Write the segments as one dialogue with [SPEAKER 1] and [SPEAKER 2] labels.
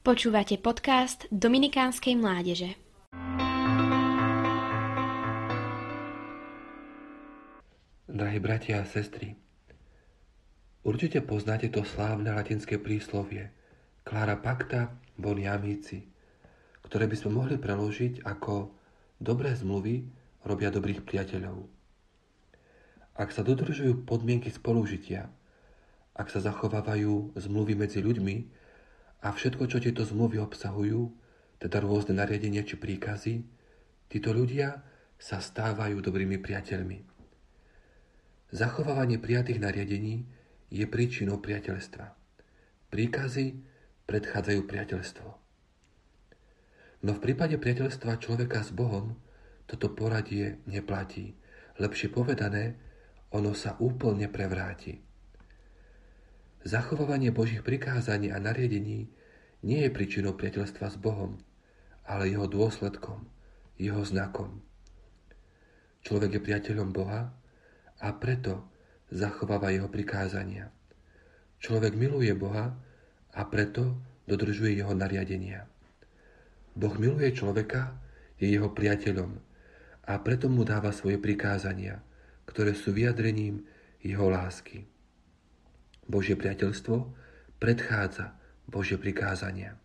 [SPEAKER 1] Počúvate podcast Dominikánskej mládeže.
[SPEAKER 2] Drahí bratia a sestry, určite poznáte to slávne latinské príslovie Clara pacta boni amici, ktoré by sme mohli preložiť ako dobré zmluvy robia dobrých priateľov. Ak sa dodržujú podmienky spolužitia, ak sa zachovávajú zmluvy medzi ľuďmi, a všetko, čo tieto zmluvy obsahujú, teda rôzne nariadenia či príkazy, títo ľudia sa stávajú dobrými priateľmi. Zachovávanie prijatých nariadení je príčinou priateľstva. Príkazy predchádzajú priateľstvo. No v prípade priateľstva človeka s Bohom toto poradie neplatí. Lepšie povedané, ono sa úplne prevráti. Zachovávanie Božích prikázaní a nariadení nie je príčinou priateľstva s Bohom, ale jeho dôsledkom, jeho znakom. Človek je priateľom Boha a preto zachováva jeho prikázania. Človek miluje Boha a preto dodržuje jeho nariadenia. Boh miluje človeka, je jeho priateľom a preto mu dáva svoje prikázania, ktoré sú vyjadrením jeho lásky. Božie priateľstvo predchádza Božie prikázania.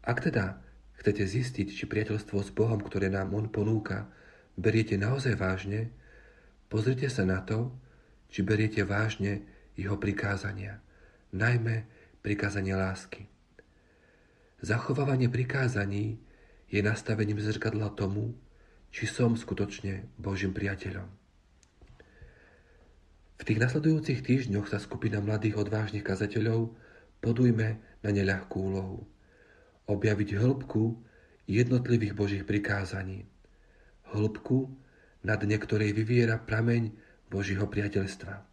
[SPEAKER 2] Ak teda chcete zistiť, či priateľstvo s Bohom, ktoré nám On ponúka, beriete naozaj vážne, pozrite sa na to, či beriete vážne Jeho prikázania, najmä prikázanie lásky. Zachovávanie prikázaní je nastavením zrkadla tomu, či som skutočne Božím priateľom. V tých nasledujúcich týždňoch sa skupina mladých odvážnych kazateľov podujme na neľahkú úlohu. Objaviť hĺbku jednotlivých Božích prikázaní. Hĺbku, na dne ktorej vyviera prameň Božího priateľstva.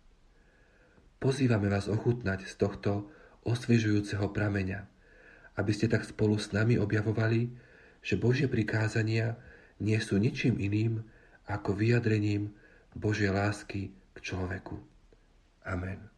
[SPEAKER 2] Pozývame vás ochutnať z tohto osviežujúceho prameňa, aby ste tak spolu s nami objavovali, že Božie prikázania nie sú ničím iným ako vyjadrením Božej lásky k človeku. Amen.